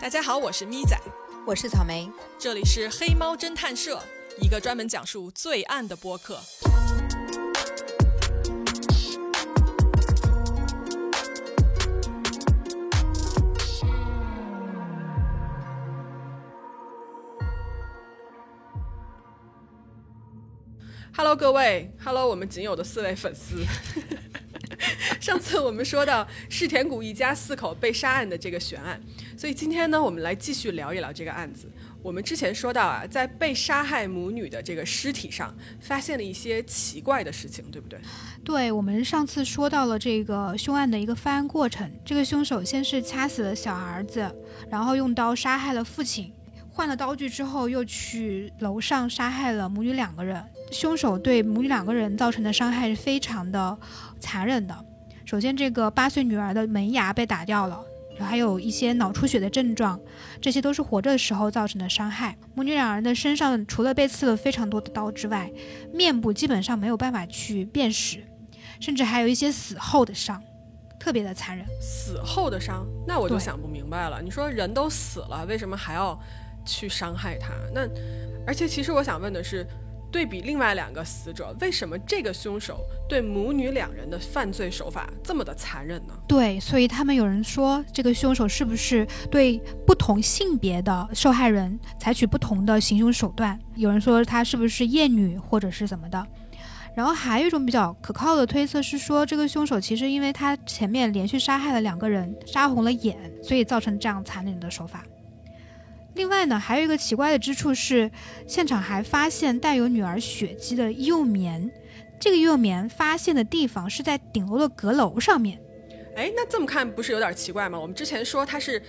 大家好，我是咪仔，我是草莓，这里是黑猫侦探社，一个专门讲述罪案的播客。Hello，各位，Hello，我们仅有的四位粉丝。上次我们说到世田谷一家四口被杀案的这个悬案，所以今天呢，我们来继续聊一聊这个案子。我们之前说到啊，在被杀害母女的这个尸体上，发现了一些奇怪的事情，对不对？对，我们上次说到了这个凶案的一个犯案过程。这个凶手先是掐死了小儿子，然后用刀杀害了父亲，换了刀具之后，又去楼上杀害了母女两个人。凶手对母女两个人造成的伤害是非常的残忍的。首先，这个八岁女儿的门牙被打掉了，还有一些脑出血的症状，这些都是活着的时候造成的伤害。母女两人的身上除了被刺了非常多的刀之外，面部基本上没有办法去辨识，甚至还有一些死后的伤，特别的残忍。死后的伤，那我就想不明白了。你说人都死了，为什么还要去伤害他？那而且其实我想问的是。对比另外两个死者，为什么这个凶手对母女两人的犯罪手法这么的残忍呢？对，所以他们有人说，这个凶手是不是对不同性别的受害人采取不同的行凶手段？有人说他是不是厌女或者是怎么的？然后还有一种比较可靠的推测是说，这个凶手其实因为他前面连续杀害了两个人，杀红了眼，所以造成这样残忍的手法。另外呢，还有一个奇怪的之处是，现场还发现带有女儿血迹的幼棉。这个幼棉发现的地方是在顶楼的阁楼上面。哎，那这么看不是有点奇怪吗？我们之前说他是。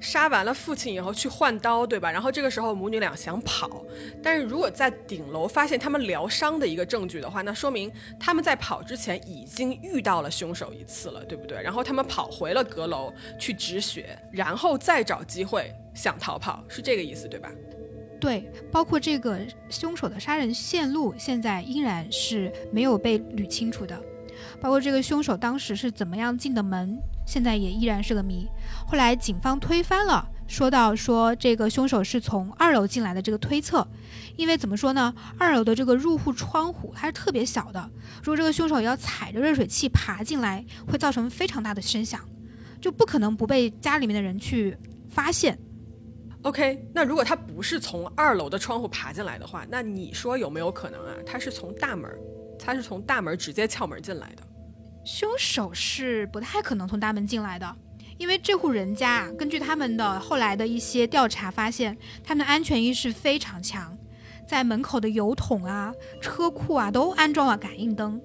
杀完了父亲以后去换刀，对吧？然后这个时候母女俩想跑，但是如果在顶楼发现他们疗伤的一个证据的话，那说明他们在跑之前已经遇到了凶手一次了，对不对？然后他们跑回了阁楼去止血，然后再找机会想逃跑，是这个意思，对吧？对，包括这个凶手的杀人线路，现在依然是没有被捋清楚的，包括这个凶手当时是怎么样进的门。现在也依然是个谜。后来警方推翻了，说到说这个凶手是从二楼进来的这个推测，因为怎么说呢？二楼的这个入户窗户它是特别小的，如果这个凶手要踩着热水器爬进来，会造成非常大的声响，就不可能不被家里面的人去发现。OK，那如果他不是从二楼的窗户爬进来的话，那你说有没有可能啊？他是从大门，他是从大门直接撬门进来的？凶手是不太可能从大门进来的，因为这户人家根据他们的后来的一些调查发现，他们的安全意识非常强，在门口的油桶啊、车库啊都安装了感应灯。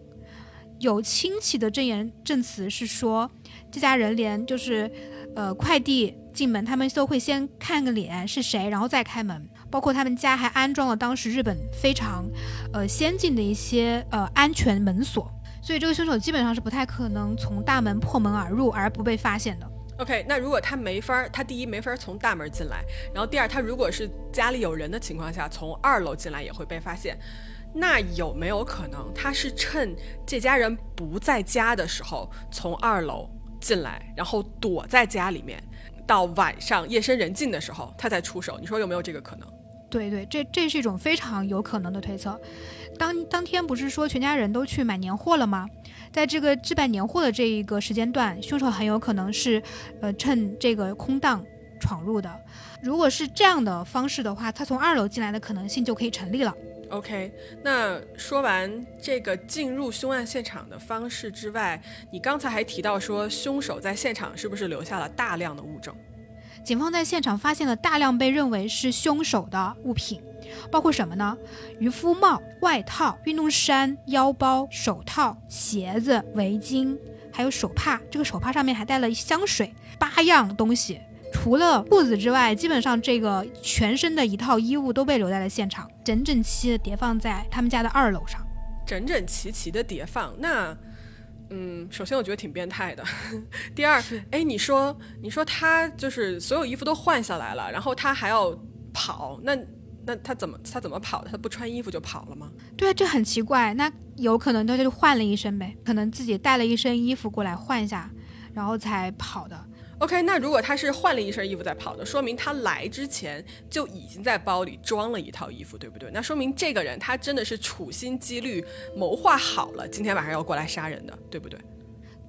有亲戚的证言证词是说，这家人连就是呃快递进门，他们都会先看个脸是谁，然后再开门。包括他们家还安装了当时日本非常呃先进的一些呃安全门锁。所以这个凶手基本上是不太可能从大门破门而入而不被发现的。OK，那如果他没法，他第一没法从大门进来，然后第二，他如果是家里有人的情况下，从二楼进来也会被发现。那有没有可能他是趁这家人不在家的时候从二楼进来，然后躲在家里面，到晚上夜深人静的时候他再出手？你说有没有这个可能？对对，这这是一种非常有可能的推测。当当天不是说全家人都去买年货了吗？在这个置办年货的这一个时间段，凶手很有可能是，呃，趁这个空档闯入的。如果是这样的方式的话，他从二楼进来的可能性就可以成立了。OK，那说完这个进入凶案现场的方式之外，你刚才还提到说凶手在现场是不是留下了大量的物证？警方在现场发现了大量被认为是凶手的物品。包括什么呢？渔夫帽、外套、运动衫、腰包、手套、鞋子、围巾，还有手帕。这个手帕上面还带了香水，八样东西。除了裤子之外，基本上这个全身的一套衣物都被留在了现场，整整齐齐的叠放在他们家的二楼上。整整齐齐的叠放，那，嗯，首先我觉得挺变态的。第二，哎，你说，你说他就是所有衣服都换下来了，然后他还要跑，那？那他怎么他怎么跑的？他不穿衣服就跑了吗？对啊，这很奇怪。那有可能他就换了一身呗，可能自己带了一身衣服过来换一下，然后才跑的。OK，那如果他是换了一身衣服在跑的，说明他来之前就已经在包里装了一套衣服，对不对？那说明这个人他真的是处心积虑谋划好了，今天晚上要过来杀人的，对不对？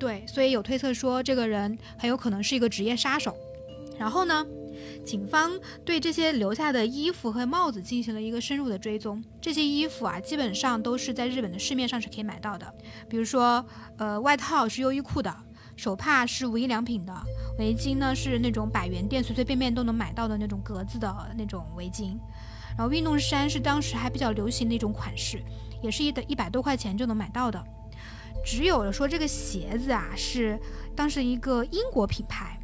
对，所以有推测说这个人很有可能是一个职业杀手。然后呢，警方对这些留下的衣服和帽子进行了一个深入的追踪。这些衣服啊，基本上都是在日本的市面上是可以买到的，比如说，呃，外套是优衣库的。手帕是无印良品的，围巾呢是那种百元店随随便便都能买到的那种格子的那种围巾，然后运动衫是当时还比较流行的一种款式，也是一的一百多块钱就能买到的。只有说这个鞋子啊是当时一个英国品牌，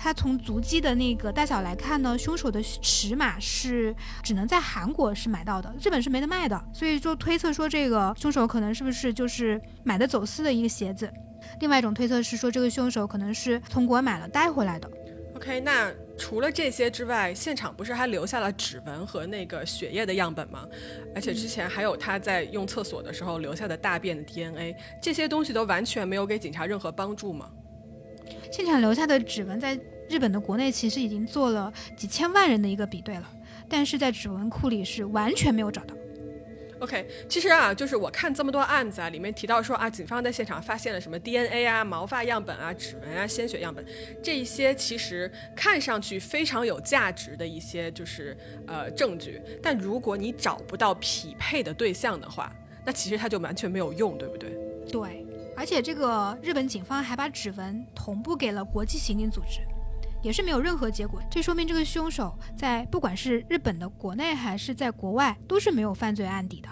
它从足迹的那个大小来看呢，凶手的尺码是只能在韩国是买到的，日本是没得卖的，所以就推测说这个凶手可能是不是就是买的走私的一个鞋子。另外一种推测是说，这个凶手可能是从国外买了带回来的。OK，那除了这些之外，现场不是还留下了指纹和那个血液的样本吗？而且之前还有他在用厕所的时候留下的大便的 DNA，这些东西都完全没有给警察任何帮助吗？现场留下的指纹在日本的国内其实已经做了几千万人的一个比对了，但是在指纹库里是完全没有找到。OK，其实啊，就是我看这么多案子啊，里面提到说啊，警方在现场发现了什么 DNA 啊、毛发样本啊、指纹啊、鲜血样本，这一些其实看上去非常有价值的一些就是呃证据，但如果你找不到匹配的对象的话，那其实它就完全没有用，对不对？对，而且这个日本警方还把指纹同步给了国际刑警组织，也是没有任何结果，这说明这个凶手在不管是日本的国内还是在国外都是没有犯罪案底的。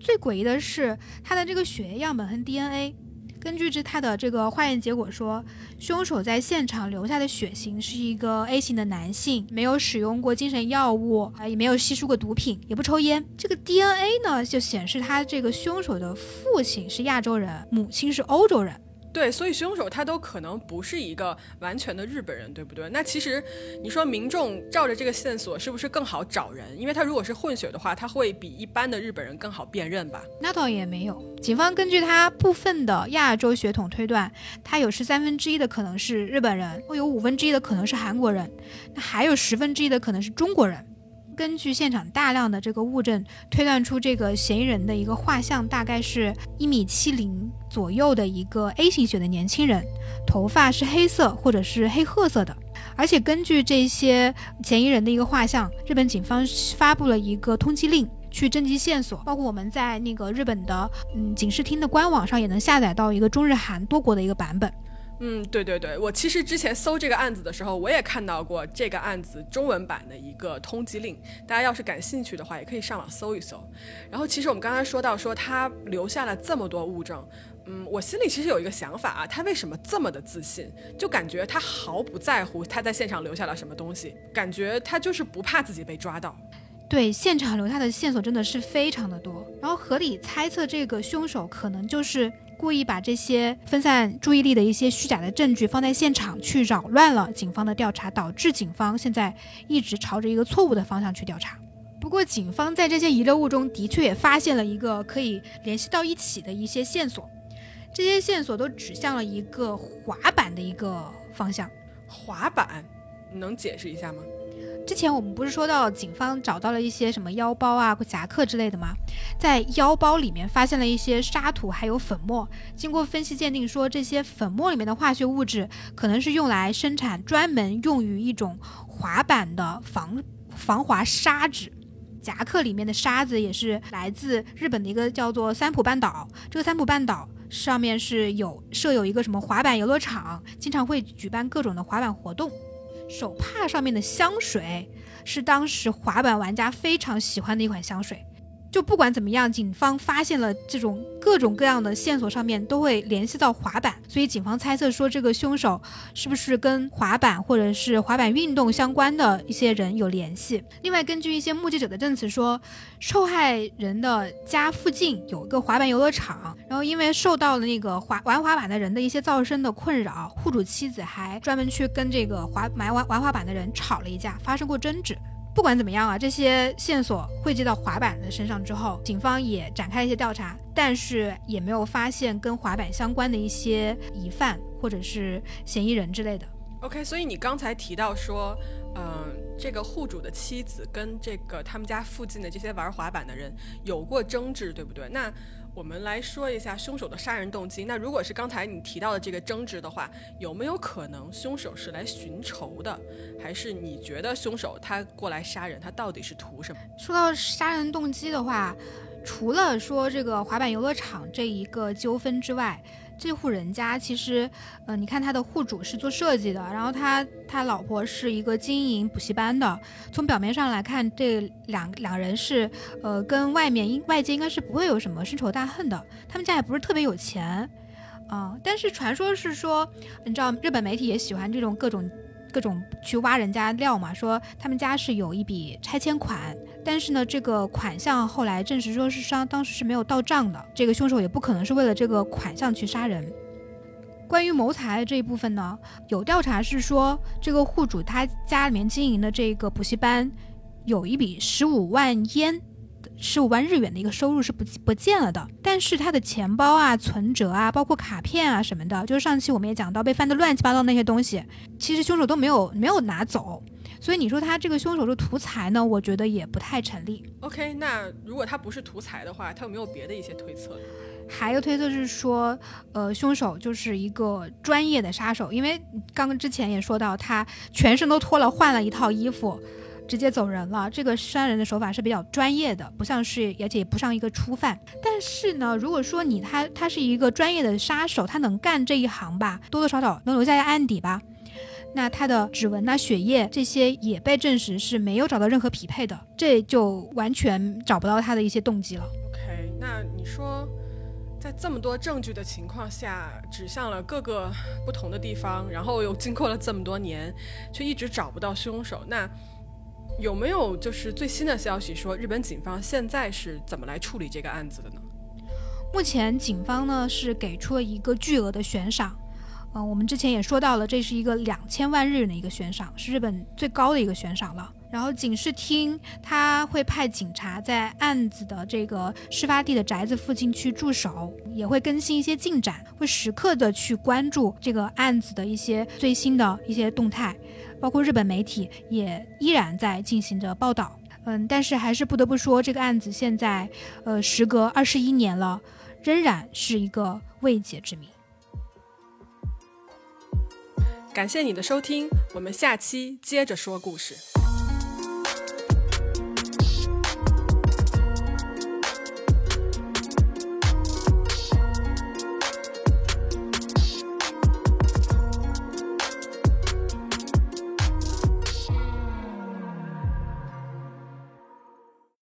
最诡异的是，他的这个血液样本和 DNA，根据这他的这个化验结果说，凶手在现场留下的血型是一个 A 型的男性，没有使用过精神药物，啊，也没有吸食过毒品，也不抽烟。这个 DNA 呢，就显示他这个凶手的父亲是亚洲人，母亲是欧洲人。对，所以凶手他都可能不是一个完全的日本人，对不对？那其实你说民众照着这个线索是不是更好找人？因为他如果是混血的话，他会比一般的日本人更好辨认吧？那倒也没有，警方根据他部分的亚洲血统推断，他有十三分之一的可能是日本人，会有五分之一的可能是韩国人，那还有十分之一的可能是中国人。根据现场大量的这个物证推断出，这个嫌疑人的一个画像大概是一米七零左右的一个 A 型血的年轻人，头发是黑色或者是黑褐色的。而且根据这些嫌疑人的一个画像，日本警方发布了一个通缉令，去征集线索。包括我们在那个日本的嗯警视厅的官网上也能下载到一个中日韩多国的一个版本。嗯，对对对，我其实之前搜这个案子的时候，我也看到过这个案子中文版的一个通缉令。大家要是感兴趣的话，也可以上网搜一搜。然后，其实我们刚才说到说他留下了这么多物证，嗯，我心里其实有一个想法啊，他为什么这么的自信？就感觉他毫不在乎他在现场留下了什么东西，感觉他就是不怕自己被抓到。对，现场留下的线索真的是非常的多。然后合理猜测，这个凶手可能就是。故意把这些分散注意力的一些虚假的证据放在现场，去扰乱了警方的调查，导致警方现在一直朝着一个错误的方向去调查。不过，警方在这些遗留物中的确也发现了一个可以联系到一起的一些线索，这些线索都指向了一个滑板的一个方向。滑板，能解释一下吗？之前我们不是说到警方找到了一些什么腰包啊、夹克之类的吗？在腰包里面发现了一些沙土，还有粉末。经过分析鉴定，说这些粉末里面的化学物质可能是用来生产专门用于一种滑板的防防滑砂纸。夹克里面的沙子也是来自日本的一个叫做三浦半岛。这个三浦半岛上面是有设有一个什么滑板游乐场，经常会举办各种的滑板活动。手帕上面的香水是当时滑板玩家非常喜欢的一款香水。就不管怎么样，警方发现了这种各种各样的线索，上面都会联系到滑板，所以警方猜测说这个凶手是不是跟滑板或者是滑板运动相关的一些人有联系。另外，根据一些目击者的证词说，受害人的家附近有一个滑板游乐场，然后因为受到了那个滑玩滑板的人的一些噪声的困扰，户主妻子还专门去跟这个滑买玩玩滑板的人吵了一架，发生过争执。不管怎么样啊，这些线索汇集到滑板的身上之后，警方也展开了一些调查，但是也没有发现跟滑板相关的一些疑犯或者是嫌疑人之类的。OK，所以你刚才提到说，嗯，这个户主的妻子跟这个他们家附近的这些玩滑板的人有过争执，对不对？那我们来说一下凶手的杀人动机。那如果是刚才你提到的这个争执的话，有没有可能凶手是来寻仇的？还是你觉得凶手他过来杀人，他到底是图什么？说到杀人动机的话，除了说这个滑板游乐场这一个纠纷之外，这户人家其实，呃，你看他的户主是做设计的，然后他他老婆是一个经营补习班的。从表面上来看，这两两人是，呃，跟外面应外界应该是不会有什么深仇大恨的。他们家也不是特别有钱，啊，但是传说是说，你知道日本媒体也喜欢这种各种。各种去挖人家料嘛，说他们家是有一笔拆迁款，但是呢，这个款项后来证实说是商当时是没有到账的，这个凶手也不可能是为了这个款项去杀人。关于谋财这一部分呢，有调查是说，这个户主他家里面经营的这个补习班有一笔十五万烟。十五万日元的一个收入是不不见了的，但是他的钱包啊、存折啊、包括卡片啊什么的，就是上期我们也讲到被翻的乱七八糟那些东西，其实凶手都没有没有拿走，所以你说他这个凶手是图财呢？我觉得也不太成立。OK，那如果他不是图财的话，他有没有别的一些推测？还有推测是说，呃，凶手就是一个专业的杀手，因为刚刚之前也说到，他全身都脱了，换了一套衣服。直接走人了，这个杀人的手法是比较专业的，不像是，而且也不像一个初犯。但是呢，如果说你他他是一个专业的杀手，他能干这一行吧，多多少少能留下案底吧。那他的指纹呐、血液这些也被证实是没有找到任何匹配的，这就完全找不到他的一些动机了。OK，那你说，在这么多证据的情况下，指向了各个不同的地方，然后又经过了这么多年，却一直找不到凶手，那？有没有就是最新的消息说日本警方现在是怎么来处理这个案子的呢？目前警方呢是给出了一个巨额的悬赏，嗯，我们之前也说到了，这是一个两千万日元的一个悬赏，是日本最高的一个悬赏了。然后警视厅他会派警察在案子的这个事发地的宅子附近去驻守，也会更新一些进展，会时刻的去关注这个案子的一些最新的一些动态。包括日本媒体也依然在进行着报道，嗯，但是还是不得不说，这个案子现在，呃，时隔二十一年了，仍然是一个未解之谜。感谢你的收听，我们下期接着说故事。